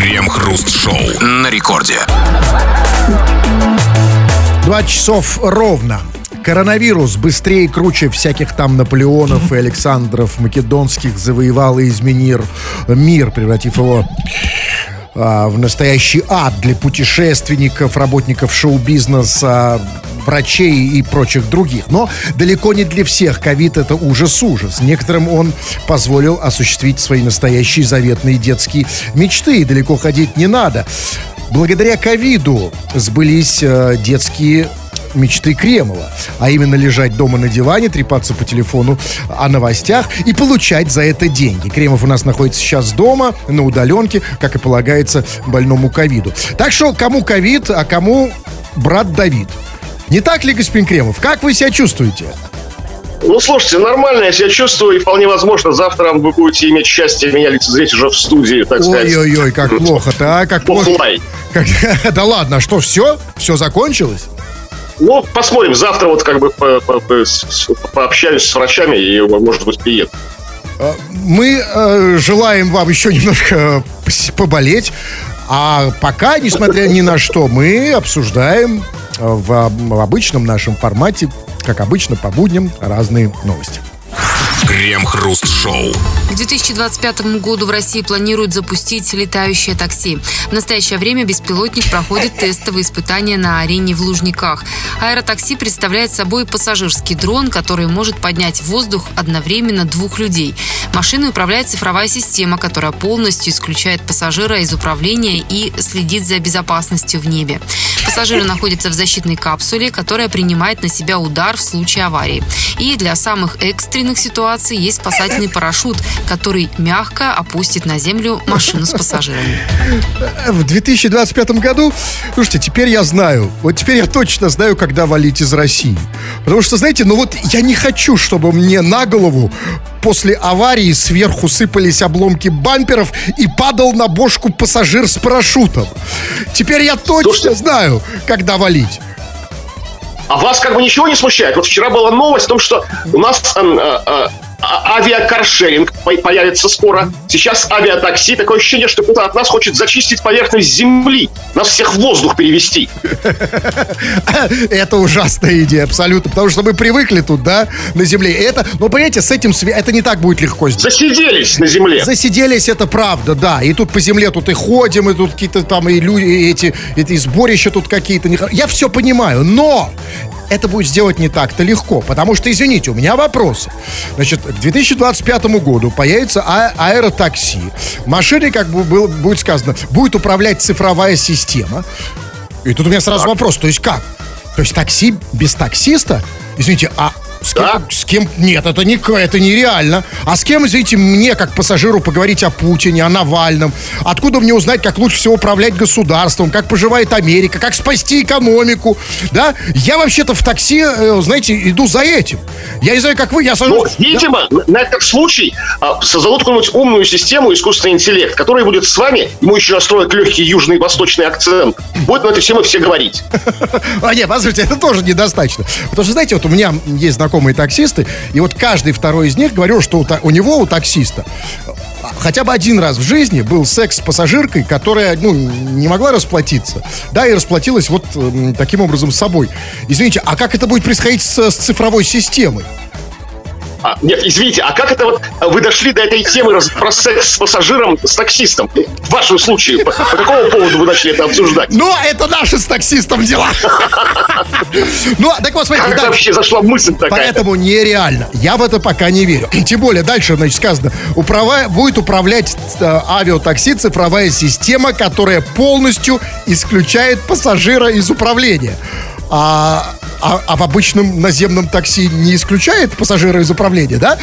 Крем-хруст-шоу на рекорде. Два часов ровно. Коронавирус быстрее и круче всяких там Наполеонов и Александров Македонских завоевал и изменил мир, превратив его а, в настоящий ад для путешественников, работников шоу-бизнеса, врачей и прочих других. Но далеко не для всех ковид это ужас-ужас. Некоторым он позволил осуществить свои настоящие заветные детские мечты. И далеко ходить не надо. Благодаря ковиду сбылись э, детские мечты Кремова, а именно лежать дома на диване, трепаться по телефону о новостях и получать за это деньги. Кремов у нас находится сейчас дома, на удаленке, как и полагается больному ковиду. Так что кому ковид, а кому брат Давид. Не так ли, господин Кремов? Как вы себя чувствуете? Ну, слушайте, нормально я себя чувствую, и вполне возможно, завтра вы будете иметь счастье меня лицезреть уже в студии, так сказать. Ой-ой-ой, как плохо-то, а? Как плохо. Да ладно, а что, все? Все закончилось? Ну, посмотрим. Завтра вот как бы по -по -по пообщаюсь с врачами и, может быть, приеду. А, мы э, желаем вам еще немножко поболеть. А пока, несмотря ни на что, мы обсуждаем э, в, в обычном нашем формате, как обычно, по будням, разные новости. Крем-хруст-шоу. К 2025 году в России планируют запустить летающее такси. В настоящее время беспилотник проходит тестовые испытания на арене в Лужниках. Аэротакси представляет собой пассажирский дрон, который может поднять в воздух одновременно двух людей. Машиной управляет цифровая система, которая полностью исключает пассажира из управления и следит за безопасностью в небе. Пассажиры находятся в защитной капсуле, которая принимает на себя удар в случае аварии. И для самых экстренных ситуаций есть спасательный парашют, который мягко опустит на землю машину с пассажирами. В 2025 году, слушайте, теперь я знаю, вот теперь я точно знаю, когда валить из России. Потому что, знаете, ну вот я не хочу, чтобы мне на голову после аварии сверху сыпались обломки бамперов и падал на бошку пассажир с парашютом. Теперь я точно Слушайте, знаю, когда валить. А вас как бы ничего не смущает? Вот вчера была новость о том, что у нас э, э, а, авиакаршеринг появится скоро. Сейчас авиатакси. Такое ощущение, что кто-то от нас хочет зачистить поверхность земли. Нас всех в воздух перевести. Это ужасная идея, абсолютно. Потому что мы привыкли тут, да, на земле. Это, но понимаете, с этим это не так будет легко сделать. Засиделись на земле. Засиделись, это правда, да. И тут по земле тут и ходим, и тут какие-то там и люди, эти, эти сборища тут какие-то. Я все понимаю, но это будет сделать не так-то легко. Потому что, извините, у меня вопросы. Значит, к 2025 году появится а- аэротакси. Машиной, как бы было, будет сказано, будет управлять цифровая система. И тут у меня сразу так. вопрос, то есть как? То есть такси без таксиста? Извините, а с кем, да? с кем? Нет, это не это нереально. А с кем, извините, мне, как пассажиру, поговорить о Путине, о Навальном? Откуда мне узнать, как лучше всего управлять государством, как поживает Америка, как спасти экономику? Да? Я вообще-то в такси, э, знаете, иду за этим. Я не знаю, как вы, я сажусь... Ну, видимо, да? на этот случай а, создадут какую-нибудь умную систему искусственный интеллект, которая будет с вами, ему еще настроят легкий южный и восточный акцент, будет на эту тему все говорить. А нет, послушайте, это тоже недостаточно. Потому что, знаете, вот у меня есть знакомый знакомые таксисты, и вот каждый второй из них говорил, что у, у него, у таксиста, хотя бы один раз в жизни был секс с пассажиркой, которая, ну, не могла расплатиться, да, и расплатилась вот э, таким образом с собой. Извините, а как это будет происходить с, с цифровой системой? А, нет, извините, а как это вот вы дошли до этой темы раз, про секс с пассажиром, с таксистом? В вашем случае, по, по какому поводу вы начали это обсуждать? Ну, это наши с таксистом дела. Ну, так вот, смотрите. Как вообще зашла мысль такая? Поэтому нереально. Я в это пока не верю. Тем более, дальше, значит, сказано, будет управлять э, авиатакси цифровая система, которая полностью исключает пассажира из управления. А а, а в обычном наземном такси не исключает пассажира из управления, да?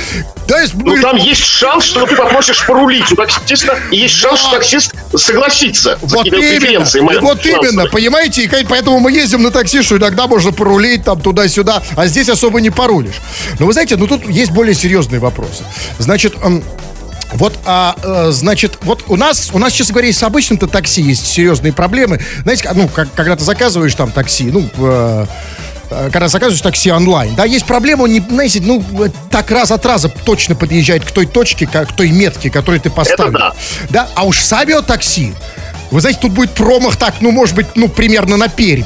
То есть мы... Ну, там есть шанс, что ты попросишь порулить у таксиста, и есть шанс, что таксист согласится вот именно, Вот именно, понимаете? И поэтому мы ездим на такси, что иногда можно порулить там туда-сюда, а здесь особо не порулишь. Но вы знаете, ну тут есть более серьезные вопросы. Значит, вот, а, а, значит, вот у нас, у нас, честно говоря, с обычным-то такси есть серьезные проблемы. Знаете, ну, как, когда ты заказываешь там такси, ну, э, Э, когда заказываешь такси онлайн, да, есть проблема, не, знаете, ну, так раз от раза точно подъезжает к той точке, к той метке, которую ты поставил. Это да. да. А уж с авиатакси, Вы знаете, тут будет промах так, ну, может быть, ну, примерно на Пермь.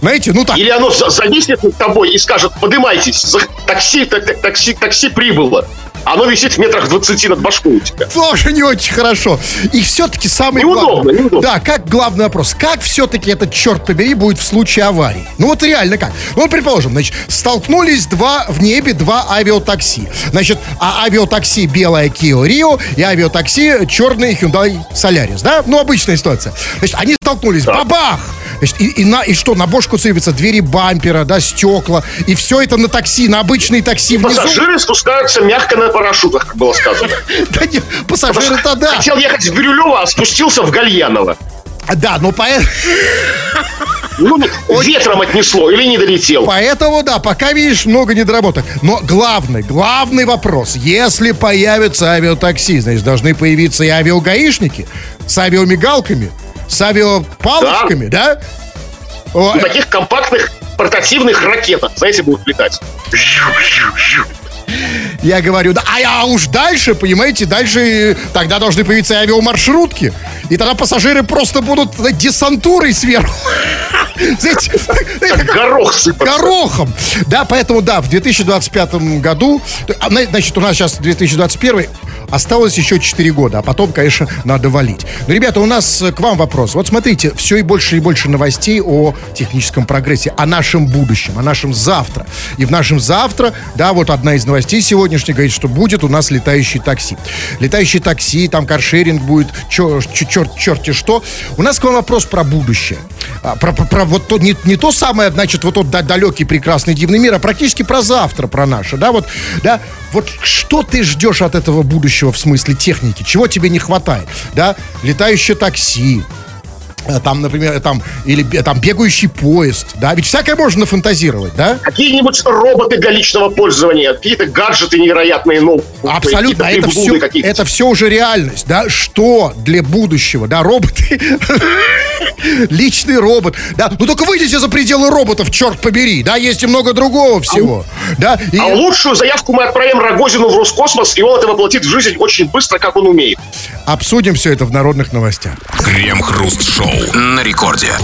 Знаете, ну так. Или оно зависнет над тобой и скажет, поднимайтесь, такси, такси, такси прибыло. Оно висит в метрах 20 над башкой у тебя. Тоже не очень хорошо. И все-таки самый неудобно, главный... Неудобно. Да, как главный вопрос. Как все-таки этот, черт побери, будет в случае аварии? Ну вот реально как? Ну, предположим, значит, столкнулись два в небе два авиатакси. Значит, а авиатакси белая Kia Rio и авиатакси черный Hyundai Solaris, да? Ну, обычная ситуация. Значит, они столкнулись, да. бабах! Значит, и, и, на, и что, на бошку сыпятся двери бампера, да, стекла, и все это на такси, на обычные такси внизу. Пассажиры спускаются мягко на парашютах, как было сказано. Да нет, пассажиры-то да. Хотел ехать в Бирюлево, а спустился в Гальяново. Да, но поэтому... Ну, ветром отнесло или не долетел. Поэтому, да, пока видишь много недоработок. Но главный, главный вопрос. Если появятся авиатакси, значит, должны появиться и авиагаишники с авиамигалками, с авиапалочками, да? да? На таких компактных портативных ракетах, знаете, будут летать. Я говорю, да, а я уж дальше, понимаете, дальше тогда должны появиться авиамаршрутки. И тогда пассажиры просто будут десантурой сверху. Знаете, горох сыпаться. Горохом. Да, поэтому, да, в 2025 году, а, значит, у нас сейчас 2021 Осталось еще 4 года, а потом, конечно, надо валить. Но, ребята, у нас э, к вам вопрос. Вот смотрите, все и больше и больше новостей о техническом прогрессе, о нашем будущем, о нашем завтра. И в нашем завтра, да, вот одна из новостей сегодняшних говорит, что будет у нас летающий такси. Летающий такси, там каршеринг будет, черт, черт, черти что. У нас к вам вопрос про будущее. А, про, про, про вот то, не, не то самое, значит, вот тот далекий, прекрасный, дивный мир, а практически про завтра, про наше, да, вот, да, вот что ты ждешь от этого будущего в смысле техники? Чего тебе не хватает, да? Летающее такси, там, например, там, или там бегающий поезд, да, ведь всякое можно фантазировать, да? Какие-нибудь роботы для личного пользования, какие-то гаджеты невероятные, ну, абсолютно, это все, это все уже реальность, да, что для будущего, да, роботы, личный робот, да, ну только выйдите за пределы роботов, черт побери, да, есть и много другого всего, а, да. И... А лучшую заявку мы отправим Рогозину в Роскосмос, и он это воплотит в жизнь очень быстро, как он умеет. Обсудим все это в народных новостях. Крем-хруст-шоу на рекорде.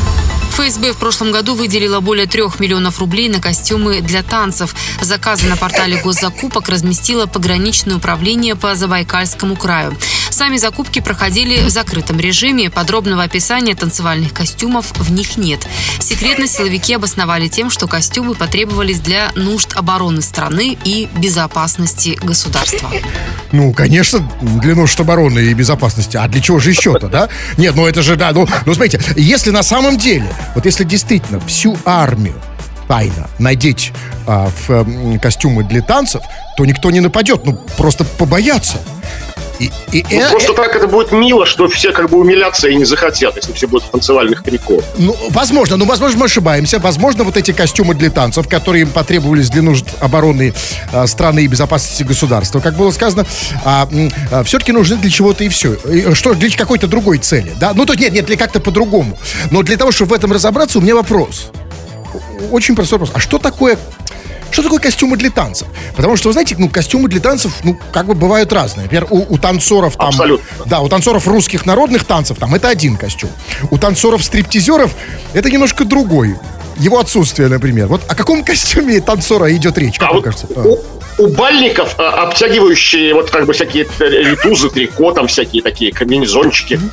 ФСБ в прошлом году выделила более трех миллионов рублей на костюмы для танцев. Заказы на портале госзакупок разместило пограничное управление по Забайкальскому краю. Сами закупки проходили в закрытом режиме. Подробного описания танцевальных костюмов в них нет. Секретно силовики обосновали тем, что костюмы потребовались для нужд обороны страны и безопасности государства. Ну, конечно, для нужд обороны и безопасности. А для чего же еще-то, да? Нет, ну это же, да, ну, ну смотрите, если на самом деле вот если действительно всю армию тайно надеть а, в а, костюмы для танцев, то никто не нападет, ну просто побоятся. И, и, ну, э, просто э, так это будет мило, что все как бы умилятся и не захотят, если все будут в танцевальных трико. Ну, возможно, ну, возможно, мы ошибаемся. Возможно, вот эти костюмы для танцев, которые им потребовались для нужд обороны э, страны и безопасности государства, как было сказано, а, а, все-таки нужны для чего-то и все. И, что, для какой-то другой цели, да? Ну, то нет, нет, для как-то по-другому. Но для того, чтобы в этом разобраться, у меня вопрос. Очень простой вопрос. А что такое что такое костюмы для танцев? Потому что, вы знаете, ну, костюмы для танцев, ну, как бы бывают разные. Например, у, у танцоров там... Абсолютно. Да, у танцоров русских народных танцев там это один костюм. У танцоров стриптизеров это немножко другой. Его отсутствие, например. Вот о каком костюме танцора идет речь, как а вам кажется? У, у бальников а, обтягивающие вот как бы всякие ритузы, трико, там всякие такие комбинезончики.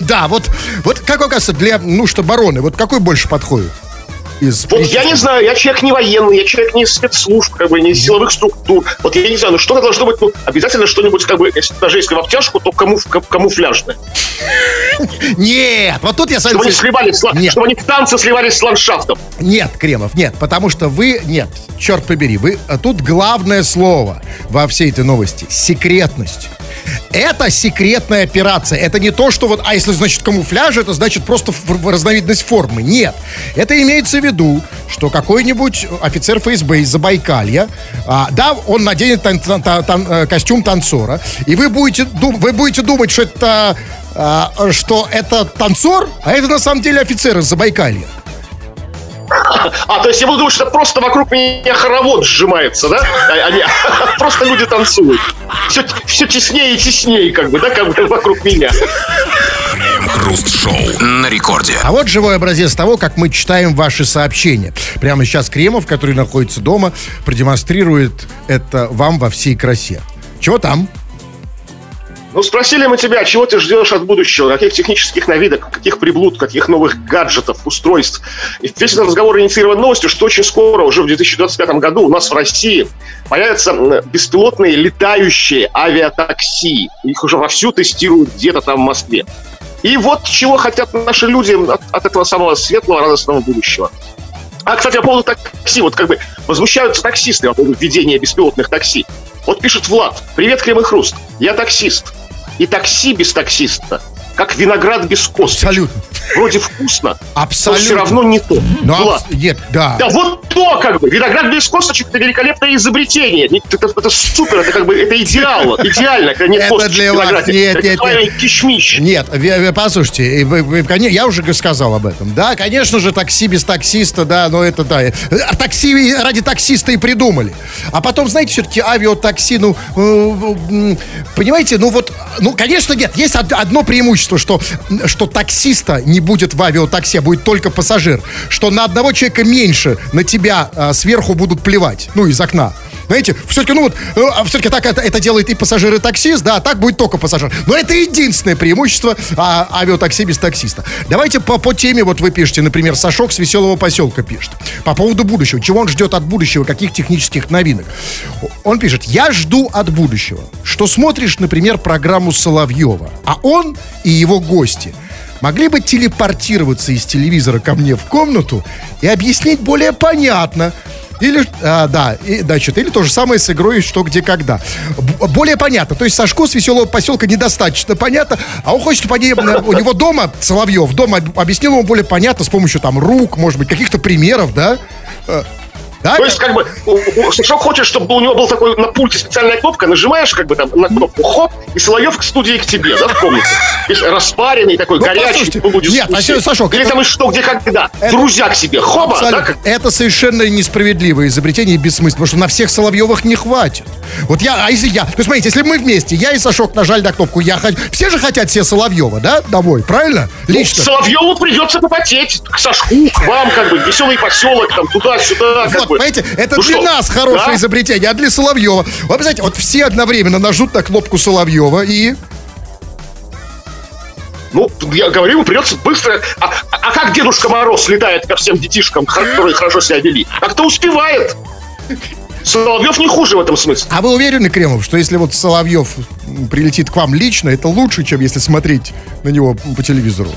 Да, вот, вот как вам кажется, для нужд обороны, вот какой больше подходит? Из... Вот я не знаю, я человек не военный, я человек не из спецслужб, как бы, не из силовых структур. Вот я не знаю, ну что-то должно быть, ну, обязательно что-нибудь, как бы, если, даже если в обтяжку, то камуф, камуфляжное. Нет, вот тут я... Чтобы они сливались, нет. чтобы они в танце сливались с ландшафтом. Нет, Кремов, нет, потому что вы, нет, черт побери, вы, а тут главное слово во всей этой новости – секретность. Это секретная операция. Это не то, что вот, а если значит камуфляж, это значит просто разновидность формы. Нет. Это имеется в виду, что какой-нибудь офицер ФСБ из Забайкалья, а, да, он наденет тан- тан- тан- э, костюм танцора, и вы будете, дум- вы будете думать, что это, а, что это танцор, а это на самом деле офицер из Забайкалья. А, то есть я буду думать, что просто вокруг меня хоровод сжимается, да? А, они, просто люди танцуют. Все, все теснее и теснее, как бы, да, как бы вокруг меня. Крем-хруст-шоу на рекорде. А вот живой образец того, как мы читаем ваши сообщения. Прямо сейчас Кремов, который находится дома, продемонстрирует это вам во всей красе. Чего там? Ну, спросили мы тебя, чего ты ждешь от будущего, каких технических новинок, каких приблуд, каких новых гаджетов, устройств. И весь этот разговор инициирован новостью, что очень скоро, уже в 2025 году, у нас в России появятся беспилотные летающие авиатакси. Их уже вовсю тестируют где-то там в Москве. И вот чего хотят наши люди от, от этого самого светлого, радостного будущего. А, кстати, по поводу такси, вот как бы возмущаются таксисты по поводу введения беспилотных такси. Вот пишет Влад. Привет, Крем и Хруст. Я таксист. И такси без таксиста как виноград без косточек. Абсолютно. Вроде вкусно, Абсолютно. но все равно не то. Ну, Влад. абс- нет, да. Да вот то, как бы. Виноград без косточек – это великолепное изобретение. Не- Это, это супер, это как бы это идеал. Идеально, когда нет Это для вас. Нет, Это нет, нет. кишмиш. Нет, вы- вы послушайте, вы- вы- я уже сказал об этом. Да, конечно же, такси без таксиста, да, но это да. А Такси ради таксиста и придумали. А потом, знаете, все-таки авиатакси, ну, э, понимаете, ну вот, ну, конечно, нет, есть од- одно преимущество, что, что таксиста не будет в авиатакси, а будет только пассажир. Что на одного человека меньше на тебя а, сверху будут плевать, ну, из окна. Знаете, все-таки, ну вот, все-таки так это, это делает и пассажир, и таксист, да, а так будет только пассажир. Но это единственное преимущество а, авиатакси без таксиста. Давайте по, по теме, вот вы пишете, например, Сашок с веселого поселка пишет. По поводу будущего. Чего он ждет от будущего, каких технических новинок? Он пишет, я жду от будущего, что смотришь, например, программу Соловьева, а он и его гости могли бы телепортироваться из телевизора ко мне в комнату и объяснить более понятно, или, а, да, и, значит, или то же самое с игрой «Что, где, когда». Более понятно. То есть Сашко с веселого поселка недостаточно понятно, а он хочет, чтобы э, у него дома, Соловьев, дома объяснил ему более понятно с помощью там рук, может быть, каких-то примеров, да? Да? То есть, как бы, Сашок хочет, чтобы у него был такой на пульте специальная кнопка, нажимаешь, как бы там на кнопку, хоп, и Соловьев к студии к тебе, да, в комнату. Видишь, распаренный такой, Ну, горячий, нет, а, Сашок, Или это- там что, где, когда. Это- Друзья к себе, хоба, да, Абсолютно. как Это совершенно несправедливое изобретение и бессмысленно, потому что на всех Соловьевых не хватит. Вот я, а если я, то есть, смотрите, если мы вместе, я и Сашок нажали на кнопку, я хочу, все же хотят все Соловьева, да, домой, правильно? Лично. Соловьеву придется попотеть, к Сашку, к вам, как бы, веселый поселок, там, туда-сюда, Вот, понимаете, это Ну для что, нас хорошее да? изобретение, а для Соловьева. Вот, представляете, вот все одновременно нажмут на кнопку Соловьева и... Ну, я говорю, ему придется быстро... А, а- а как Дедушка Мороз летает ко всем детишкам, которые хорошо себя вели? Как-то успевает. Соловьев не хуже в этом смысле. А вы уверены, Кремов, что если вот Соловьев прилетит к вам лично, это лучше, чем если смотреть на него по телевизору?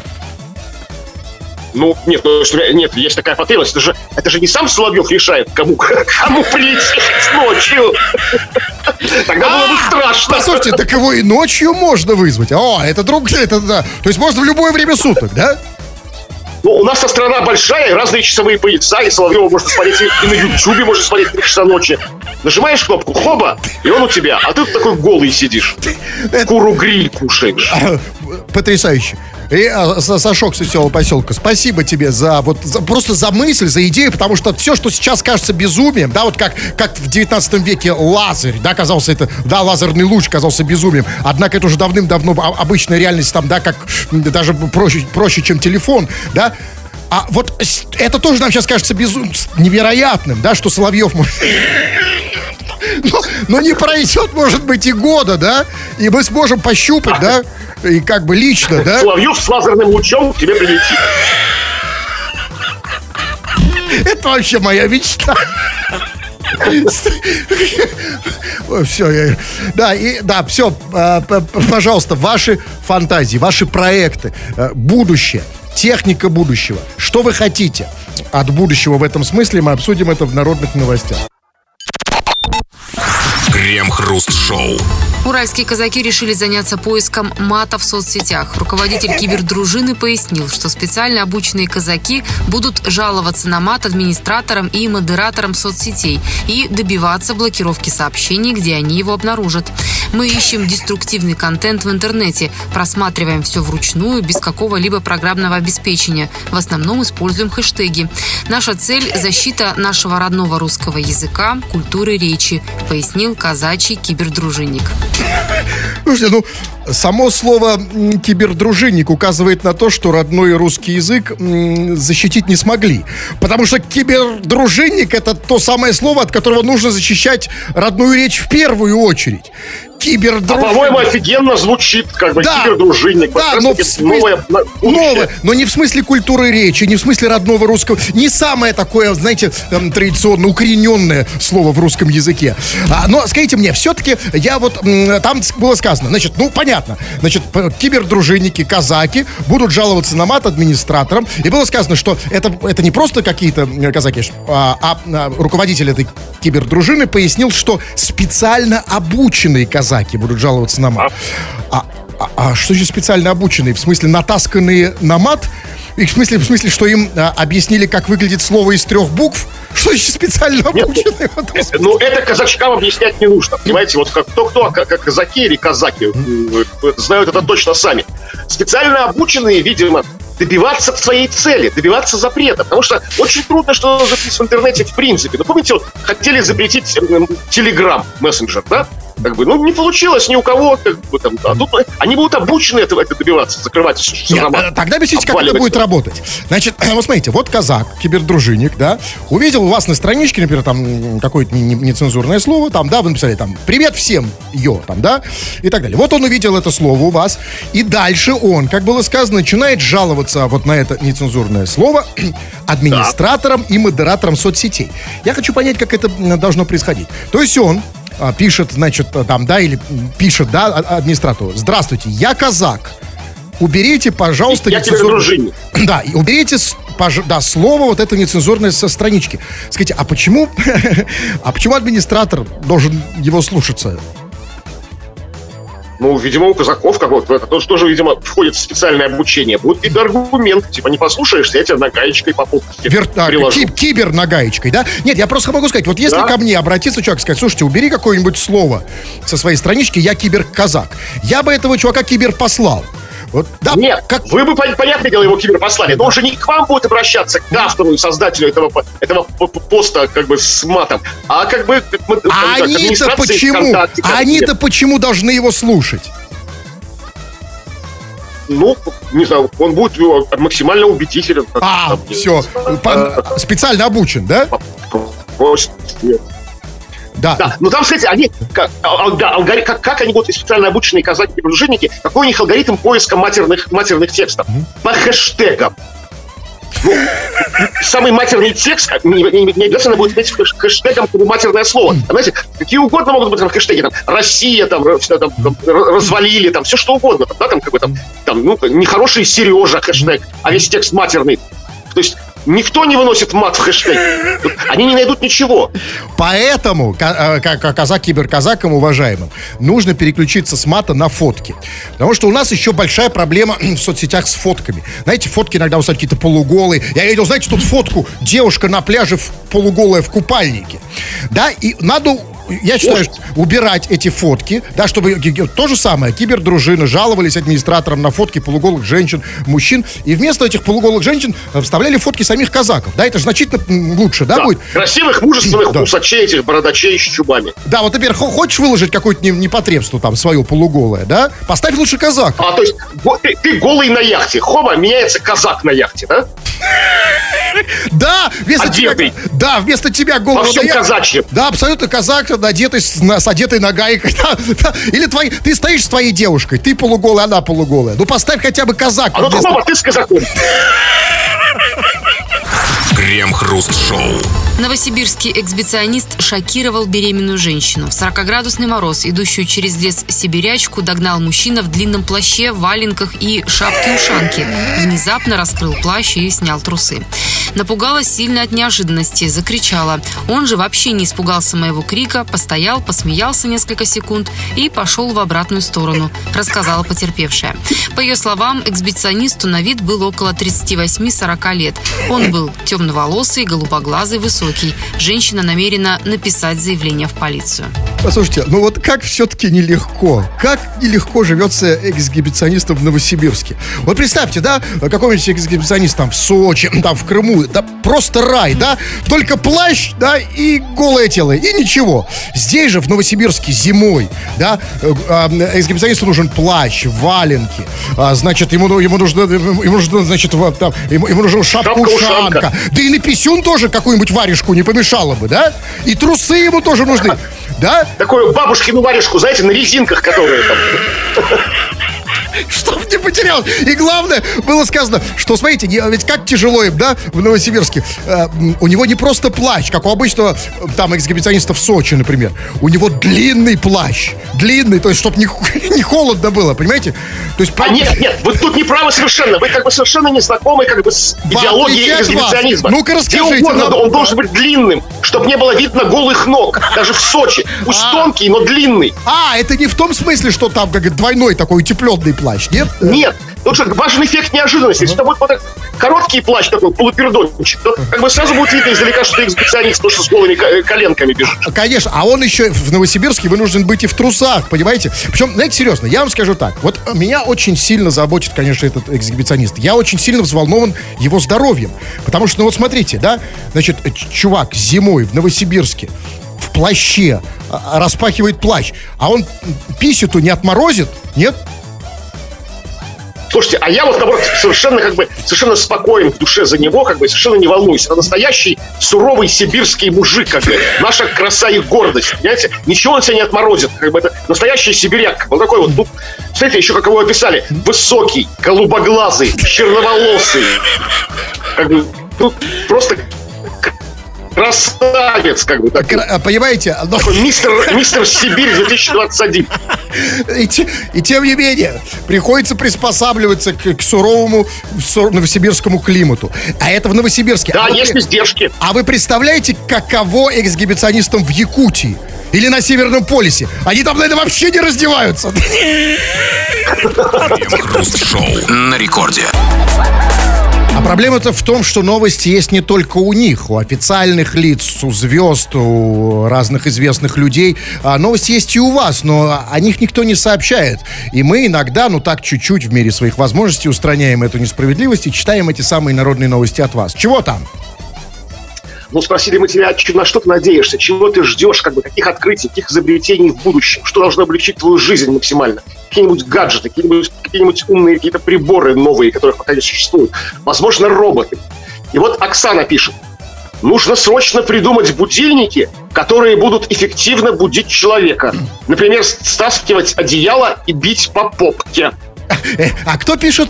Ну, нет, ну, нет, есть такая потребность. Это же, это же не сам Соловьев решает, кому, кому прилететь ночью. Тогда было бы страшно. Послушайте, так его и ночью можно вызвать. О, это друг, это да. То есть можно в любое время суток, да? Ну, у нас страна большая, разные часовые пояса, и Соловьева можно смотреть и на Ютубе, можно смотреть в 3 часа ночи. Нажимаешь кнопку, хоба, и он у тебя, а ты такой голый сидишь. Куру-гриль кушаешь. Потрясающе. И, а, Са- Сашок с веселого поселка, спасибо тебе за вот за- просто за мысль, за идею, потому что все, что сейчас кажется безумием, да, вот как, как в 19 веке лазерь, да, казался это, да, лазерный луч казался безумием, однако это уже давным-давно а- обычная реальность там, да, как даже проще, проще, чем телефон, да, а вот это тоже нам сейчас кажется безум... с- невероятным, да, что Соловьев может... Но, но не пройдет, может быть, и года, да? И мы сможем пощупать, да? И как бы лично, да? Соловьев с лазерным лучом к тебе прилетит. Это вообще моя мечта. Все, да, и, да, все, пожалуйста, ваши фантазии, ваши проекты, э, будущее, техника будущего, что вы хотите от будущего в этом смысле, мы обсудим это в народных новостях. Крем-хруст-шоу. Уральские казаки решили заняться поиском мата в соцсетях. Руководитель кибердружины пояснил, что специально обученные казаки будут жаловаться на мат администраторам и модераторам соцсетей и добиваться блокировки сообщений, где они его обнаружат. Мы ищем деструктивный контент в интернете, просматриваем все вручную, без какого-либо программного обеспечения. В основном используем хэштеги. Наша цель – защита нашего родного русского языка, культуры речи, пояснил казачий кибердружинник. Слушайте, ну, само слово кибердружинник указывает на то, что родной русский язык защитить не смогли. Потому что кибердружинник это то самое слово, от которого нужно защищать родную речь в первую очередь. А, Кибердружинник. по-моему, офигенно звучит, как бы, Да. кибердружинник. Да, но раз в смысле- новое. Новое, но не в смысле культуры речи, не в смысле родного русского, не самое такое, знаете, эм, традиционно укорененное слово в русском языке. А, но скажите мне, все-таки я вот там было сказано, значит, ну понятно, значит, кибердружинники, казаки будут жаловаться на мат администраторам, и было сказано, что это это не просто какие-то казаки, а, а, а, руководитель этой кибердружины пояснил, что специально обученные казаки будут жаловаться на мат. А, а, а что же специально обученные? В смысле, натасканные на мат? И в смысле, в смысле, что им а, объяснили, как выглядит слово из трех букв? Что значит специально Нет, обученные? этом смысле? Ну, это казачкам объяснять не нужно. Понимаете, вот как кто-кто, а как, как казаки или казаки, м, э, знают это точно сами. Специально обученные, видимо, добиваться своей цели, добиваться запрета. Потому что очень трудно что записать в интернете в принципе. Ну, помните, вот хотели запретить Телеграм мессенджер, да? Как бы, ну, не получилось ни у кого, как бы, там, а тут э, они будут обучены это, это добиваться, закрывать все, все Нет, э, тогда объясните, как это будет работать. Значит, вот смотрите, вот казак, кибердружинник, да, увидел у вас на страничке, например, там какое-то не- не- нецензурное слово, там, да, вы написали там «Привет всем, йо», там, да, и так далее. Вот он увидел это слово у вас, и дальше он, как было сказано, начинает жаловаться вот на это нецензурное слово администраторам и модераторам соцсетей. Я хочу понять, как это должно происходить. То есть он пишет, значит, там, да, или пишет, да, а- администратору, «Здравствуйте, я казак, Уберите, пожалуйста, Я нецензурное-. Да, уберите пож- да, слово вот это нецензурное со странички. Скажите, а почему, а почему администратор должен его слушаться? Ну, видимо, у казаков какого-то, это тоже, тоже, видимо, входит в специальное обучение. Будет какой-то аргумент, типа, не послушаешься, я тебя нагаечкой по попке Вер- а, приложу. ки- кибер нагаечкой, да? Нет, я просто могу сказать, вот если Да. ко мне обратиться человек и сказать, слушайте, убери какое-нибудь слово со своей странички, я киберказак. Я бы этого чувака кибер послал. Вот, да, Нет, как, вы бы, пон- понятное дело, его киберпослали, но он же не к вам будет обращаться, к автору и создателю этого, по- этого поста как бы с матом, а как бы а они-то почему? А они-то почему должны его слушать? Ну, не знаю, он будет э, максимально убедителен. А, все, э, специально обучен, да? просто- Да. Да, но там, кстати, они, как, а, а, да, алгори- как, как они будут специально обученные казаки дружинники, какой у них алгоритм поиска матерных, матерных текстов? По хэштегам. Ну, самый матерный текст не, не- не обязательно будет иметь хэш- хэштегом матерное слово. Там, знаете, какие угодно могут быть там хэштеги, там, Россия, там, всё там, там, развалили, там, все что угодно, там, да, там, как бы, там, там, ну, нехороший Сережа хэштег, а весь текст матерный. То есть никто не выносит мат в хэштег. Они не найдут ничего. Поэтому, ка- э, как как казак киберказакам уважаемым, нужно переключиться с мата на фотки. Потому что у нас еще большая проблема в соцсетях с фотками. Знаете, фотки иногда у какие-то полуголые. Я видел, знаете, тут фотку девушка на пляже в, полуголая в купальнике. Да, и надо я считаю, что убирать эти фотки, да, чтобы то же самое, кибердружины жаловались администраторам на фотки полуголых женщин, мужчин, и вместо этих полуголых женщин э, вставляли фотки самих казаков, да, это же значительно лучше, да, Да, будет? Красивых, мужественных Да. усачей, этих бородачей с чубами. Да, вот хо- хочешь выложить какое-то не- непотребство там свое полуголое, да? Поставь лучше казак. А, то есть ты, ты голый на яхте. Хоба, меняется казак на яхте, да? Да, вместо Одетый. тебя, да, вместо тебя всем наяк- казачьем. Да, абсолютно казак, одетый с, на- с одетой нагайкой. Да, да. Или твои, ты стоишь с твоей девушкой, ты полуголая, она полуголая. Ну поставь хотя бы казак. А ну вместо- ты с казаком. Крем-хруст-шоу. Новосибирский эксбиционист шокировал беременную женщину. В 40-градусный мороз, идущую через лес сибирячку, догнал мужчина в длинном плаще, валенках и шапке-ушанке. Внезапно раскрыл плащ и снял трусы. Напугалась сильно от неожиданности, закричала. Он же вообще не испугался моего крика, постоял, посмеялся несколько секунд и пошел в обратную сторону, рассказала потерпевшая. По ее словам, эксбиционисту на вид было около 38-40 лет. Он был темноволосый, голубоглазый, высокий. Женщина намерена написать заявление в полицию. Послушайте, ну вот как все-таки нелегко, как нелегко живется эксгибиционистам в Новосибирске. Вот представьте, да, какой-нибудь эксгибиционист там в Сочи, там в Крыму, да, просто рай, да, только плащ, да, и голое тело, и ничего. Здесь же, в Новосибирске, зимой, да, э, а, эксгибиционисту нужен плащ, валенки, а, значит, ему, ему нужно, ему нужно, значит, там, ему, ему нужна Шапка-ушанка. да и на писюн тоже какую-нибудь варежку не помешало бы, да, и трусы ему тоже нужны, да, Такую бабушкину варежку, знаете, на резинках, которые там. Чтоб не потерял. И главное, было сказано, что, смотрите, не- ведь как тяжело им, да, в Новосибирске. Э, у него не просто плащ, как у обычного э, там эксгибициониста в Сочи, например. У него длинный плащ. Длинный, то есть, чтобы не, не холодно было, понимаете? То есть, А нет, нет, вы тут не правы совершенно. Вы как бы совершенно не знакомы как бы с В идеологией эксгибиционизма. Ну-ка, Где расскажите угодно, нам. Он должен быть длинным, чтобы не было видно голых ног. Даже в Сочи. Пусть А. тонкий, но длинный. а, это не в том смысле, что там как двойной такой утепленный плащ, нет? Нет. Тут же важен эффект неожиданности. Если это будет вот так короткий плащ такой, полупердончик, то как бы сразу будет видно издалека, что ты эксгибиционист, потому что с голыми ко- коленками бежишь. Конечно, а он еще в Новосибирске вынужден быть и в трусах, понимаете? Причем, знаете, серьезно, я вам скажу так. Вот меня очень сильно заботит, конечно, этот эксгибиционист. Я очень сильно взволнован его здоровьем. Потому что, ну вот смотрите, да, значит, э, чувак зимой в Новосибирске в плаще а, распахивает плащ, а он писю-то не отморозит, нет? Слушайте, а я вот, наоборот, совершенно как бы, совершенно спокоен в душе за него, как бы, совершенно не волнуюсь. Это настоящий суровый сибирский мужик, как бы, наша краса и гордость, понимаете? Ничего он себя не отморозит, как бы, это настоящий сибиряк, он такой вот, ну, смотрите, еще как его описали, высокий, голубоглазый, черноволосый, как бы, ну, просто красавец, как бы, такой. Кра- а, Понимаете? Но- Такой мистер, мистер Сибирь 2021. И, те- и тем не менее, приходится приспосабливаться к, к суровому су- новосибирскому климату. А это в Новосибирске. Да, а, вы, есть издержки. а вы представляете, каково эксгибиционистам в Якутии? Или на Северном полюсе? Они там, наверное, вообще не раздеваются. Крем-хруст-шоу на рекорде. А проблема-то в том, что новости есть не только у них, у официальных лиц, у звезд, у разных известных людей. А новости есть и у вас, но о них никто не сообщает. И мы иногда, ну так чуть-чуть в мере своих возможностей устраняем эту несправедливость и читаем эти самые народные новости от вас. Чего там? Ну, спросили мы тебя, на что ты надеешься, чего ты ждешь, как бы, каких открытий, каких изобретений в будущем, что должно облегчить твою жизнь максимально. Какие-нибудь гаджеты, какие-нибудь, какие-нибудь умные какие-то приборы новые, которых пока не существует. Возможно, роботы. И вот Оксана пишет. Нужно срочно придумать будильники, которые будут эффективно будить человека. Например, стаскивать одеяло и бить по попке. Э, а кто пишет?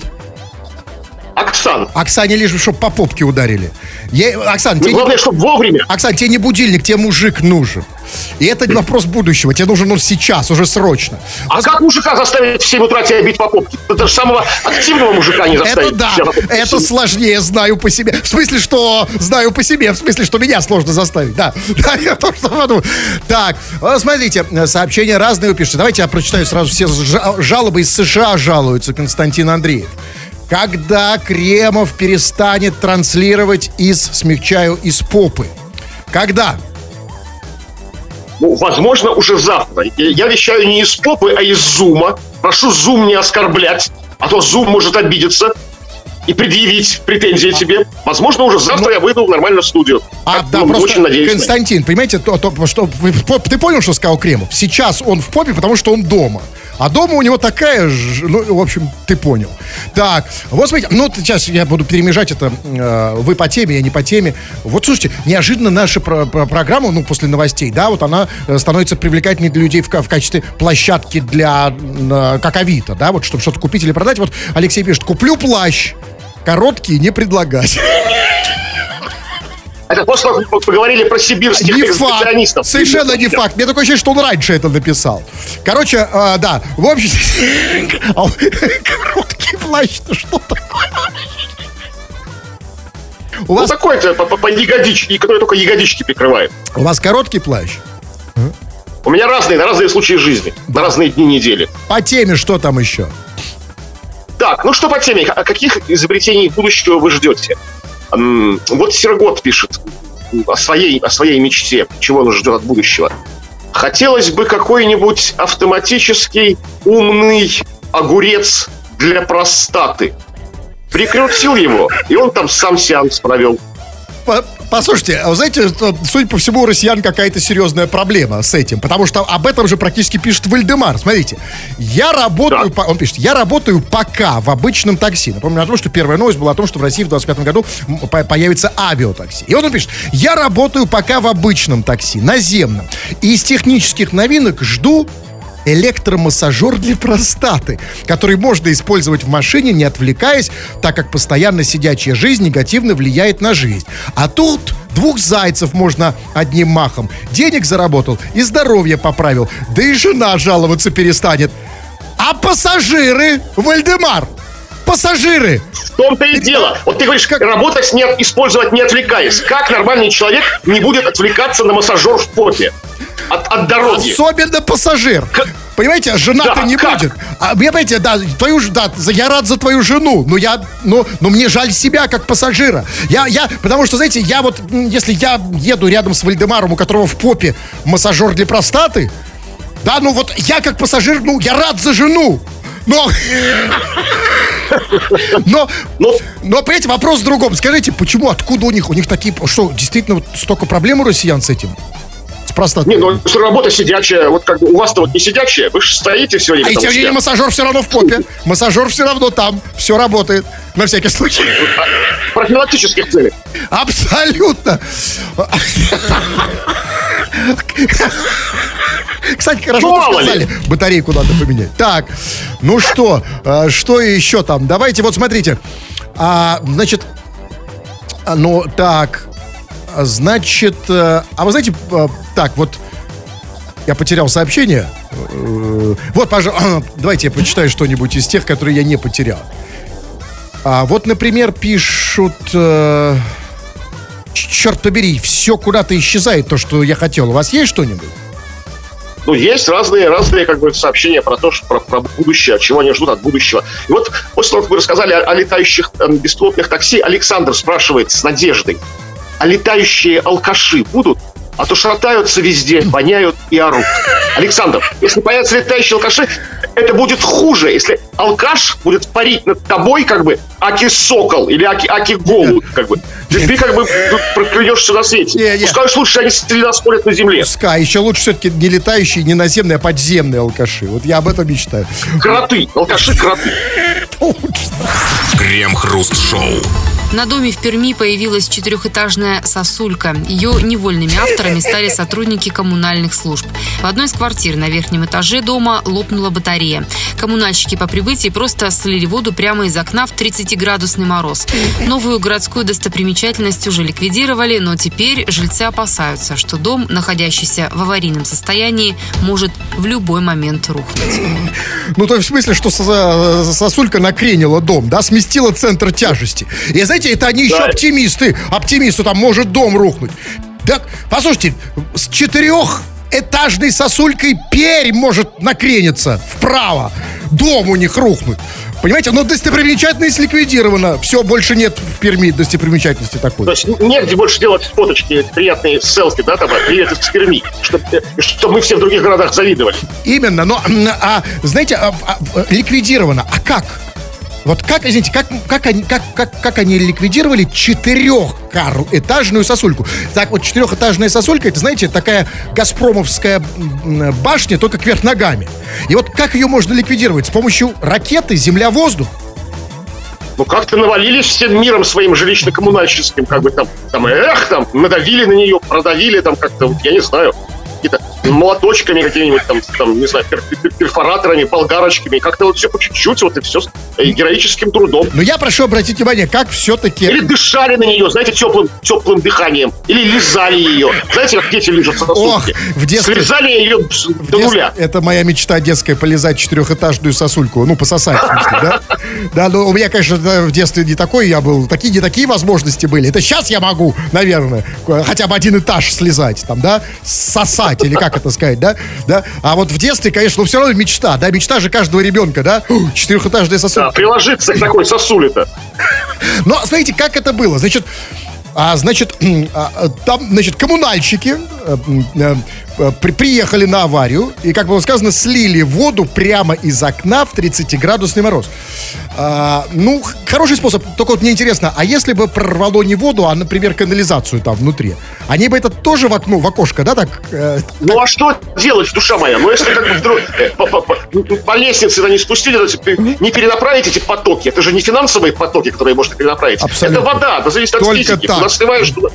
Оксан. Оксане лишь, чтобы по попке ударили. Я, Оксан, Ну, тебе не, главное, чтобы вовремя. Оксан, тебе не будильник, тебе мужик нужен. И это не вопрос будущего. Тебе нужен он сейчас, уже срочно. А как мужика заставить в 7 утра тебя бить по попке? Это же самого активного мужика не заставить. Это да, это 7. сложнее, знаю по себе. В смысле, что знаю по себе, в смысле, что меня сложно заставить. Да, да я тоже подумал. Так, э, смотрите, э, сообщения разные вы пишете. Давайте я прочитаю сразу все жа- жалобы из США жалуются Константин Андреев. Когда Кремов перестанет транслировать из, смягчаю, из попы? Когда? Ну, возможно, уже завтра. Я вещаю не из попы, а из зума. Прошу зум не оскорблять, а то зум может обидеться и предъявить претензии тебе. Возможно, уже завтра я выйду нормально в студию. А, да, ну, просто, очень надеюсь. Константин, понимаете, то, то, что ты понял, что сказал Кремов? Сейчас он в попе, потому что он дома. А дома у него такая же, ну, в общем, ты понял. Так, вот смотрите, ну, сейчас я буду перемежать это, э, вы по теме, я не по теме. Вот, слушайте, неожиданно наша про- про- программа, ну, после новостей, да, вот она э, становится привлекательной для людей в, в качестве площадки для, э, как Авито, да, вот, чтобы что-то купить или продать. Вот Алексей пишет, куплю плащ, короткий не предлагать. Это просто мы поговорили про сибирских Не факт. специалистов. Совершенно не факт. Мне такое ощущение, что он раньше это написал. Короче, э, да. В общем, а, короткий плащ, ну что такое? У вас... Ну, такой-то по, по, ягодичке, который только ягодички прикрывает. У вас короткий плащ? У меня разные, на разные случаи жизни, на разные дни недели. По теме что там еще? Так, ну что по теме? О каких изобретений будущего вы ждете? Вот Сергот пишет о своей, о своей мечте, чего он ждет от будущего. Хотелось бы какой-нибудь автоматический умный огурец для простаты. Прикрутил его, и он там сам сеанс провел. Послушайте, а вы знаете, судя по всему, у россиян какая-то серьезная проблема с этим, потому что об этом же практически пишет Вальдемар. Смотрите, я работаю, да. он пишет, я работаю пока в обычном такси. Напомню о том, что первая новость была о том, что в России в 2025 году появится авиатакси. И вот он пишет, я работаю пока в обычном такси, наземном. И из технических новинок жду электромассажер для простаты, который можно использовать в машине, не отвлекаясь, так как постоянно сидячая жизнь негативно влияет на жизнь. А тут двух зайцев можно одним махом. Денег заработал и здоровье поправил. Да и жена жаловаться перестанет. А пассажиры, Вальдемар, пассажиры. В том-то и дело. Вот ты говоришь, как работать, не, использовать не отвлекаясь. Как нормальный человек не будет отвлекаться на массажер в попе? От, от дороги. Особенно пассажир. Как? Понимаете, жена-то да, не как? будет. А, понимаете, да, твою, да, я рад за твою жену, но я, ну, но мне жаль себя как пассажира. Я, я, потому что, знаете, я вот, если я еду рядом с Вальдемаром, у которого в попе массажер для простаты, да, ну вот я как пассажир, ну, я рад за жену. Но... Но, но, но, понимаете, вопрос в другом. Скажите, почему, откуда у них, у них такие, что, действительно, вот столько проблем у россиян с этим? С простотой. Не, ну работа сидячая, вот как бы у вас-то вот не сидячая, вы же стоите все время. А и тем не менее массажер все равно в попе. Массажер все равно там, все работает. На всякий случай. В профилактических целях. Абсолютно. Кстати, хорошо ну, сказали. Ли. Батарейку надо поменять. Так, ну что, а, что еще там? Давайте, вот смотрите. А, значит, а, ну так, Значит, э, а вы знаете, э, так, вот я потерял сообщение. Э, вот, пожалуйста, давайте я почитаю что-нибудь из тех, которые я не потерял. А вот, например, пишут... Черт побери, все куда-то исчезает, то, что я хотел. У вас есть что-нибудь? Ну, есть разные, разные как бы, сообщения про то, что про, про будущее, чего они ждут от будущего. И вот после того, как вы рассказали о, о летающих э, беспилотных такси, Александр спрашивает с надеждой а летающие алкаши будут? А то шатаются везде, воняют и орут. Александр, если появятся летающие алкаши, это будет хуже, если алкаш будет парить над тобой, как бы, аки сокол или аки, аки голубь, как бы. Ты, ты как бы проклянешься на свете. Не, не. Пускай лучше они ходят на земле. Пускай, еще лучше все-таки не летающие, не наземные, а подземные алкаши. Вот я об этом мечтаю. Кроты, алкаши кроты. Крем-хруст-шоу. На доме в Перми появилась четырехэтажная сосулька. Ее невольными авторами стали сотрудники коммунальных служб. В одной из квартир на верхнем этаже дома лопнула батарея. Коммунальщики по прибытии просто слили воду прямо из окна в 30-градусный мороз. Новую городскую достопримечательность уже ликвидировали, но теперь жильцы опасаются, что дом, находящийся в аварийном состоянии, может в любой момент рухнуть. Ну, то есть в смысле, что сосулька накренила дом, да, сместила центр тяжести. И знаете, знаете, это они еще оптимисты. Оптимисты, там может дом рухнуть. Так, послушайте, с четырех этажной сосулькой перь может накрениться вправо. Дом у них рухнуть. Понимаете, но достопримечательность ликвидирована. Все, больше нет в Перми достопримечательности такой. То есть негде больше делать фоточки, приятные селфи, да, там, привет из Перми, чтобы чтоб мы все в других городах завидовали. Именно, но, а, знаете, а, а, ликвидировано. А как? Вот как, извините, как, как, они, как, как, как они ликвидировали четырехэтажную сосульку? Так вот, четырехэтажная сосулька, это, знаете, такая газпромовская башня, только кверх ногами. И вот как ее можно ликвидировать? С помощью ракеты земля-воздух? Ну, как-то навалились всем миром своим жилищно-коммунальческим, как бы там, там, эх, там, надавили на нее, продавили там как-то, я не знаю, какие-то молоточками какими-нибудь там, там не знаю, пер, пер, перфораторами, болгарочками. Как-то вот все по чуть-чуть, вот и все с героическим трудом. Но я прошу обратить внимание, как все-таки... Или дышали на нее, знаете, теплым, теплым дыханием. Или лизали ее. Знаете, как дети лежат на Ох, в детстве... Срезали ее до нуля. Это моя мечта детская, полезать четырехэтажную сосульку. Ну, пососать, в смысле, да? Да, но у меня, конечно, в детстве не такой я был. Такие, не такие возможности были. Это сейчас я могу, наверное, хотя бы один этаж слезать, там, да? Сосать, или как это сказать, да? да? А вот в детстве, конечно, ну, все равно мечта, да? Мечта же каждого ребенка, да? Четырехэтажная сосулька. Да, приложиться к такой сосуле-то. Но, смотрите, как это было? Значит, а, значит, а, там, значит, коммунальщики э, Э, при, приехали на аварию и, как было сказано, слили воду прямо из окна в 30-градусный мороз. А, ну, хороший способ. Только вот мне интересно, а если бы прорвало не воду, а, например, канализацию там внутри, они бы это тоже в окно, в окошко, да, так? Э, ну, а что делать, душа моя? Ну, если как бы вдруг э, по, по, по, по лестнице не спустили, не перенаправить эти потоки. Это же не финансовые потоки, которые можно перенаправить. Абсолютно. Это вода, это зависит от Только физики. Так. Сливаешь, туда...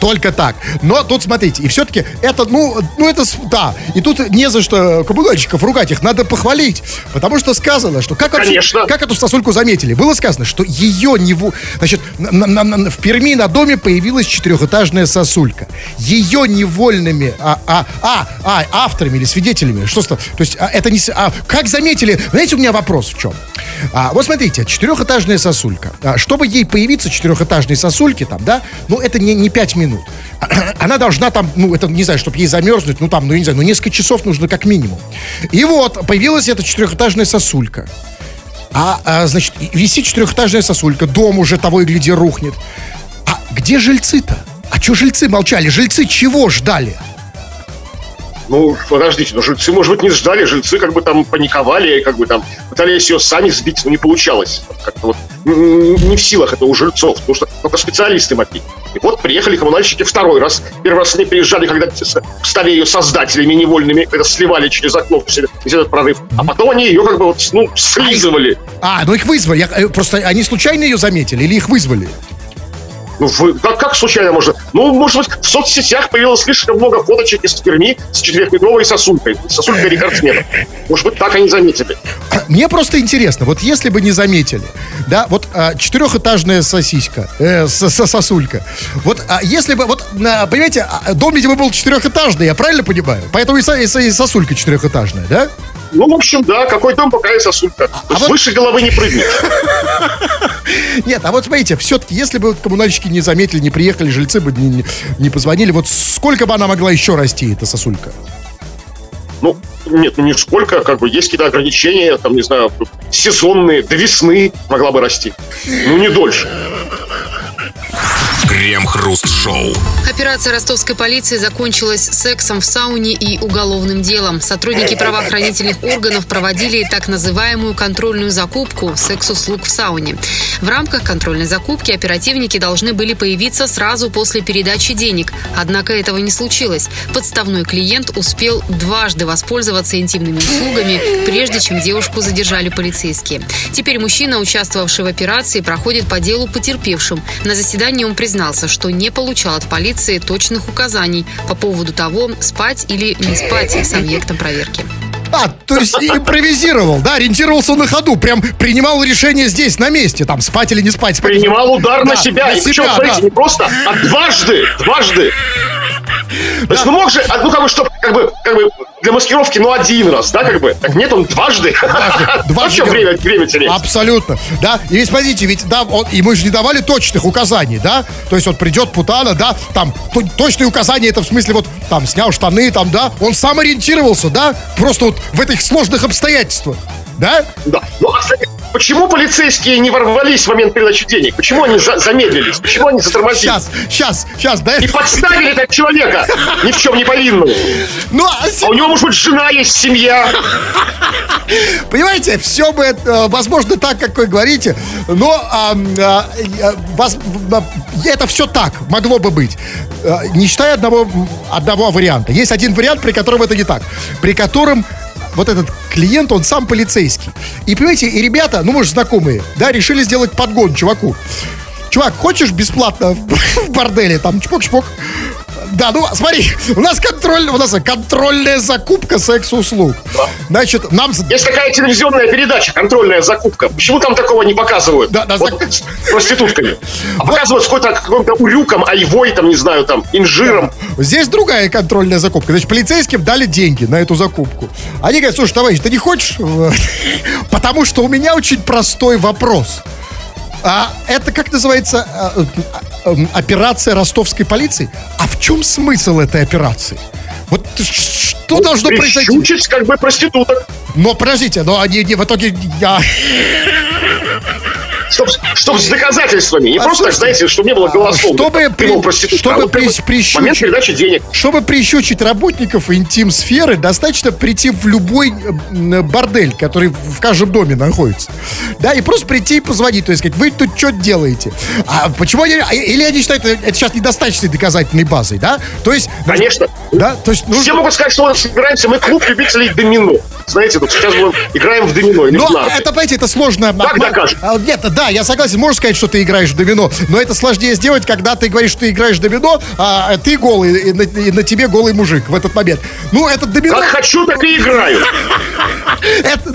Только так. Но тут, смотрите, и все-таки это, ну, ну это, да. И тут не за что коммунальщиков ругать, их надо похвалить. Потому что сказано, что как, вообще, как эту сосульку заметили? Было сказано, что ее не... Значит, на, на, на, в Перми на доме появилась четырехэтажная сосулька. Ее невольными, а, а, а, а, авторами или свидетелями, что то то есть а, это не... А, как заметили? Знаете, у меня вопрос в чем? А, вот смотрите, четырехэтажная сосулька. А, чтобы ей появиться четырехэтажной сосульки там, да, ну это не, не 5 минут. Она должна там, ну это, не знаю, чтобы ей замерзнуть, ну там, ну не знаю, ну несколько часов нужно как минимум. И вот, появилась эта четырехэтажная сосулька. А, а значит, висит четырехэтажная сосулька, дом уже того и гляди рухнет. А где жильцы-то? А что жильцы молчали? Жильцы чего ждали? Ну, подождите, ну жильцы, может быть, не ждали, жильцы как бы там паниковали, как бы там пытались ее сами сбить, но не получалось. Как-то вот не в силах это у жильцов, потому что только специалисты могли. И вот приехали коммунальщики второй раз. Первый раз они приезжали, когда стали ее создателями невольными, когда сливали через окно весь этот прорыв. А потом они ее как бы вот, ну, слизывали. А, ну их вызвали. Я, э, просто они случайно ее заметили или их вызвали? Вы, как, как случайно можно? Ну, может быть, в соцсетях появилось слишком много фоточек из Перми с четырехметровой сосулькой. Сосулькой рекордсмена. Может быть, так они заметили. Мне просто интересно, вот если бы не заметили, да, вот а, четырехэтажная сосиска, э, с, с, сосулька, вот а, если бы, вот, а, понимаете, дом, видимо, был четырехэтажный, я правильно понимаю? Поэтому и, и, и сосулька четырехэтажная, да? Ну, в общем, да, какой дом, пока и сосулька. А, а вот... Выше головы не прыгнешь. Нет, а вот смотрите, все-таки, если бы коммунальщики не заметили, не приехали, жильцы бы не, не позвонили, вот сколько бы она могла еще расти, эта сосулька? Ну, нет, ну нисколько, как бы есть какие-то ограничения, там, не знаю, сезонные, до весны могла бы расти. Ну, не дольше. Крем-хруст-шоу. Операция ростовской полиции закончилась сексом в сауне и уголовным делом. Сотрудники правоохранительных органов проводили так называемую контрольную закупку секс-услуг в сауне. В рамках контрольной закупки оперативники должны были появиться сразу после передачи денег. Однако этого не случилось. Подставной клиент успел дважды воспользоваться интимными услугами, прежде чем девушку задержали полицейские. Теперь мужчина, участвовавший в операции, проходит по делу потерпевшим. На заседании он признал, признался, что не получал от полиции точных указаний по поводу того, спать или не спать с объектом проверки. А, то есть импровизировал, да, ориентировался на ходу, прям принимал решение здесь, на месте, там, спать или не спать. спать. Принимал удар да, на себя, на и себя, причем, да. смотрите, не просто, а дважды, дважды. То есть, ну мог же, ну как бы, чтобы, как бы, как бы для маскировки, ну один раз, да, как бы. Так нет, он дважды. Дважды. дважды время, время терять. Абсолютно. Да, и ведь смотрите, ведь да, он, и мы же не давали точных указаний, да. То есть вот придет Путана, да, там то, точные указания, это в смысле вот там снял штаны, там, да. Он сам ориентировался, да, просто вот в этих сложных обстоятельствах. Да? Да. Ну, а, кстати, Почему полицейские не ворвались в момент передачи денег? Почему они за замедлились? Почему они затормозили? Сейчас, сейчас, сейчас, да? И подставили этого человека, ни в чем не повинного. Ну, а... а у него, может быть, жена есть, семья. Понимаете, все бы, это, возможно, так, как вы говорите, но а, а, вас, это все так, могло бы быть. Не считая одного, одного варианта. Есть один вариант, при котором это не так. При котором вот этот клиент, он сам полицейский. И, понимаете, и ребята, ну, мы же знакомые, да, решили сделать подгон чуваку. Чувак, хочешь бесплатно в борделе, там, чпок-чпок? Да, ну смотри, у нас контроль, у нас контрольная закупка секс-услуг. Значит, нам... Есть такая телевизионная передача «Контрольная закупка». Почему там такого не показывают? Да, да, вот зак- с проститутками. А показывают с какой-то каким-то урюком, айвой, там, не знаю, там, инжиром. Здесь другая контрольная закупка. Значит, полицейским дали деньги на эту закупку. Они говорят, слушай, товарищ, ты не хочешь? Потому что у меня очень простой вопрос. А это как называется а, а, м, операция ростовской полиции? А в чем смысл этой операции? Вот что должно произойти? Прищучить, как бы, проституток. Но подождите, но они не в итоге я. Чтоб, чтоб с доказательствами. Не А просто так, знаете, чтобы не было голосов. чтобы при- чтобы а вот при- прищучить- момент передачи денег. Чтобы прищучить работников интим-сферы, достаточно прийти в любой э, бордель, который в каждом доме находится. Да, и просто прийти и позвонить, то есть сказать, вы тут что делаете? А почему они... а, Или они считают, это это сейчас недостаточной доказательной базой, да? То есть... ну, Конечно. Да, то есть... нужно- Все могут сказать, что вот собираемся мы клуб любителей домино. Знаете, вот сейчас мы играем в домино в Но нарды. это, понимаете, это сложно. Как обман- докажешь? А, Нет, да, я согласен, можешь сказать, что ты играешь в домино, но это сложнее сделать, когда ты говоришь, что ты играешь в домино, а ты голый, и на, и на тебе голый мужик в этот момент. Ну, это домино... Как хочу, так и играю.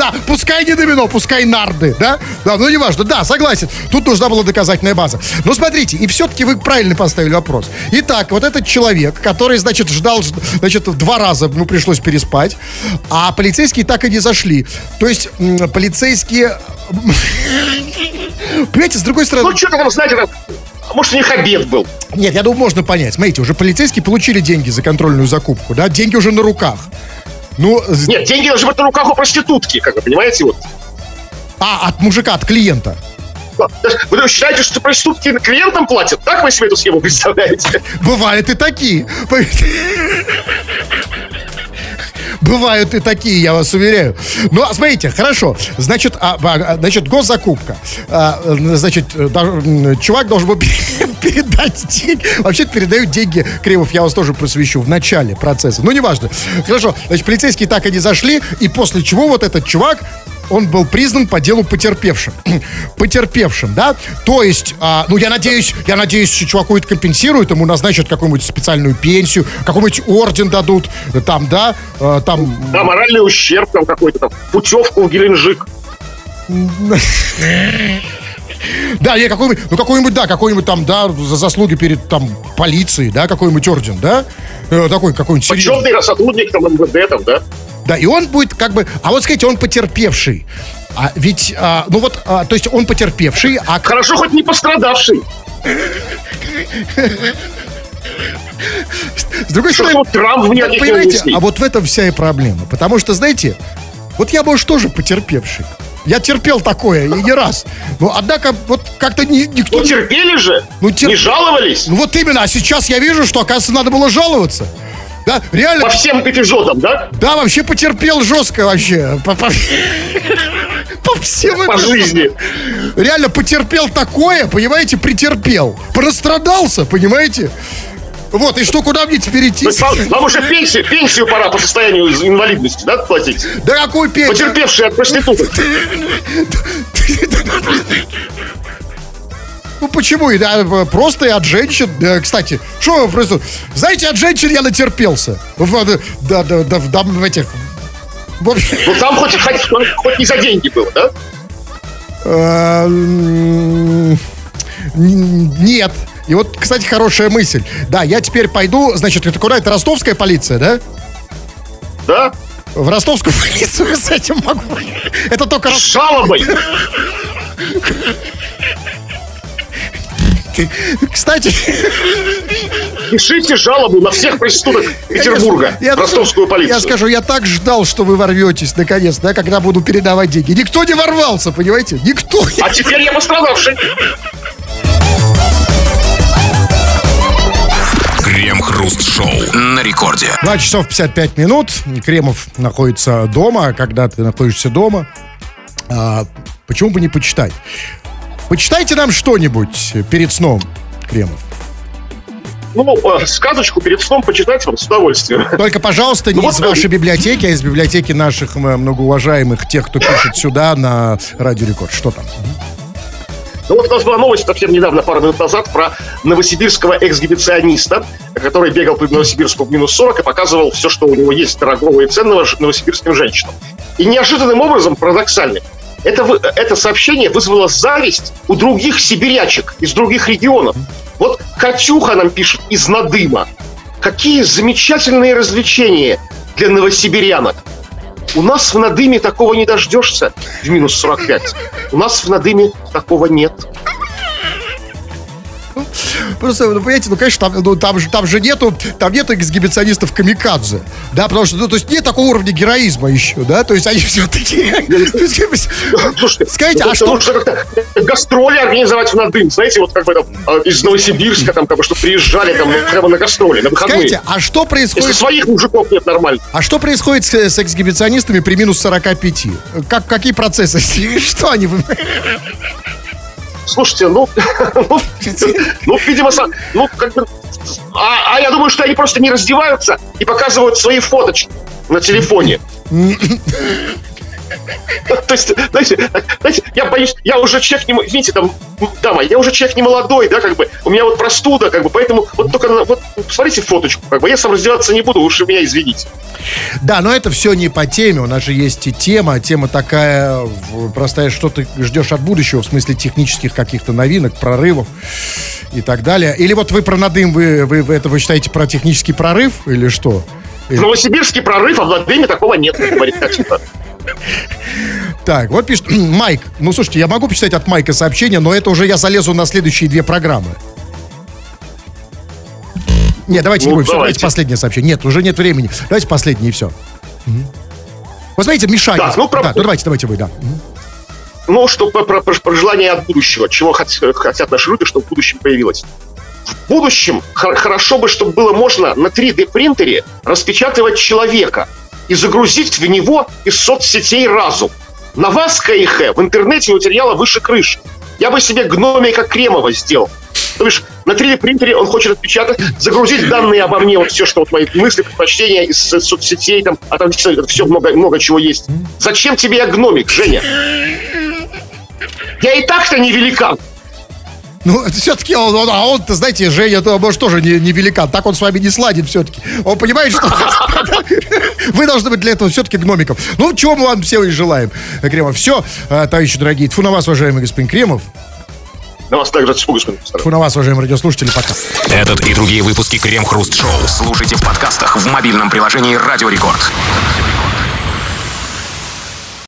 Да, пускай не домино, пускай нарды, да? Да, ну неважно, да, согласен. Тут нужна была доказательная база. Но смотрите, и все-таки вы правильно поставили вопрос. Итак, вот этот человек, который, значит, ждал, значит, два раза ему пришлось переспать, а полицейские так и не зашли. То есть полицейские... Понимаете, с другой стороны... Ну, что-то там, знаете, может, у них обед был. Нет, я думаю, можно понять. Смотрите, уже полицейские получили деньги за контрольную закупку, да? Деньги уже на руках. Ну, Нет, деньги должны быть на руках у проститутки, как вы понимаете, вот. а, от мужика, от клиента. Вы считаете, что проститутки клиентам платят? Так вы себе эту схему представляете? Бывают и такие. Бывают и такие, я вас уверяю. Ну, а смотрите, хорошо. Значит, а, а, значит госзакупка. А, значит, э, да, чувак должен был передать деньги. Вообще передают деньги, Кремов, я вас тоже просвещу, в начале процесса. Ну, неважно. Хорошо, значит, полицейские так и не зашли, и после чего вот этот чувак он был признан по делу потерпевшим. потерпевшим, да? То есть, а, ну, я надеюсь, я надеюсь, что чуваку это компенсируют, ему назначат какую-нибудь специальную пенсию, какой-нибудь орден дадут, там, да, э, там... Да, моральный ущерб там какой-то там, путевку в Геленджик. Да, не, какой-нибудь, ну, какой-нибудь, да, какой-нибудь там, да, за заслуги перед, там, полицией, да, какой-нибудь орден, да? Э, такой, какой-нибудь. Почетный сотрудник там МВД там, да? Да, и он будет как бы... А вот скажите, он потерпевший. А ведь, а, ну вот, а, то есть он потерпевший, а Хорошо, хоть не пострадавший. с другой стороны... тут Трамп в Так, них понимаете, а вот в этом вся и проблема. Потому что, знаете, вот я, может, тоже потерпевший. Я терпел такое, и не раз. Но, однако, вот как-то ни- никто... Ну, терпели же. Ну, тер- Не жаловались. Ну, вот именно, а сейчас я вижу, что, оказывается, надо было жаловаться. Да, реально, По всем эпизодам, да? да, вообще потерпел жестко вообще. По, по- по всем По эпизодам. жизни. Реально потерпел такое, понимаете, претерпел. Прострадался, понимаете? Вот, и что, куда мне теперь идти? Есть вам, вам уже пенсию, пенсию пора по состоянию инвалидности, да, платить? Да какой пенсию? Потерпевшие от проституток. Ну почему? Да, э, просто от женщин. Да, кстати, что просто... Знаете, от женщин я натерпелся. В, э, да, да, да, в, дам- в этих... В общем, Ну, там хоть, хоть, хоть не за деньги было, да? э, м, н- Нет. И вот, кстати, хорошая мысль. Да, я теперь пойду, значит, это куда? Это ростовская полиция, да? Да? В ростовскую полицию с этим могу. Это только С Рос- жалобой. Кстати, Пишите жалобу на всех проституток Петербурга. я- ростовскую полицию. Я скажу, я так ждал, что вы ворветесь, наконец, да, когда буду передавать деньги. Никто не ворвался, понимаете? Никто. А теперь я пострадавший. Крем-хруст-шоу на рекорде. 2 часов 55 минут. Кремов находится дома. Когда ты находишься дома, а, почему бы не почитать? Почитайте нам что-нибудь перед сном, Кремов. Ну, э, сказочку перед сном почитать вам с удовольствием. Только, пожалуйста, не Ну, из вот, вашей библиотеки, а из библиотеки наших м, многоуважаемых, тех, кто пишет сюда на Радио Рекорд. Что там? Ну вот у нас была новость совсем недавно, пару минут назад, про новосибирского эксгибициониста, который бегал по Новосибирску в минус 40 и показывал все, что у него есть дорогого и ценного новосибирским женщинам. И неожиданным образом, парадоксально, это, это сообщение вызвало зависть у других сибирячек из других регионов. Вот Катюха нам пишет из Надыма. Какие замечательные развлечения для новосибирянок. У нас в Надыме такого не дождешься в минус 45. У нас в Надыме такого нет. Просто, ну, понимаете, ну, конечно, там, ну, там, же, там же нету, там нету эксгибиционистов камикадзе, да, потому что, ну, то есть нет такого уровня героизма еще, да, то есть они все такие... Скажите, а что... гастроли организовать в Надым, знаете, вот как бы там а, из Новосибирска, там, как бы, что приезжали там прямо на гастроли, на выходные. Скажите, а что происходит... Если своих мужиков нет нормально. А что происходит с, с эксгибиционистами при минус 45? Как, какие процессы? Что они... Слушайте, ну, ну, ну, видимо, ну, как бы, а, а я думаю, что они просто не раздеваются и показывают свои фоточки на телефоне. То есть, знаете, знаете, я боюсь, я уже человек не, видите, там, дама, я уже человек не молодой, да, как бы, у меня вот простуда, как бы, поэтому вот только, вот, посмотрите фоточку, как бы, я сам раздеваться не буду, уж меня извините. Да, но это все не по теме, у нас же есть и тема, тема такая простая, что ты ждешь от будущего, в смысле технических каких-то новинок, прорывов и так далее. Или вот вы про надым, вы, вы, вы это вы считаете про технический прорыв или что? Новосибирский прорыв, а в Надыме такого нет, говорит Катюха. Так, вот пишет Майк. Ну, слушайте, я могу почитать от Майка сообщение, но это уже я залезу на следующие две программы. Нет, давайте ну, не будем. Все, давайте последнее сообщение. Нет, уже нет времени. Давайте последнее и все. Угу. Вы знаете, Мишань. Так, ну, про... да, ну, давайте, давайте вы, да. Ну, что про, про, про желание от будущего. Чего хотят, хотят наши люди, чтобы в будущем появилось. В будущем хорошо бы, чтобы было можно на 3D принтере распечатывать человека и загрузить в него из соцсетей разум. На вас, КИХ, в интернете материала выше крыши. Я бы себе гномика Кремова сделал. То бишь, на 3D принтере он хочет отпечатать, загрузить данные обо мне, вот все, что вот мои мысли, предпочтения из соцсетей, там, а там все много, много чего есть. Зачем тебе я гномик, Женя? Я и так-то не великан. Ну, все-таки он, он, а он-то, знаете, Женя, то, может, тоже не, не великан. Так он с вами не сладит все-таки. Он понимает, что вы должны быть для этого все-таки гномиком. Ну, чего мы вам все и желаем, Кремов. Все, а, товарищи дорогие. Тьфу на вас, уважаемый господин Кремов. На вас также тьфу, господин Тьфу на вас, уважаемые радиослушатели. Пока. Этот и другие выпуски Крем Хруст Шоу слушайте в подкастах в мобильном приложении Радио Рекорд.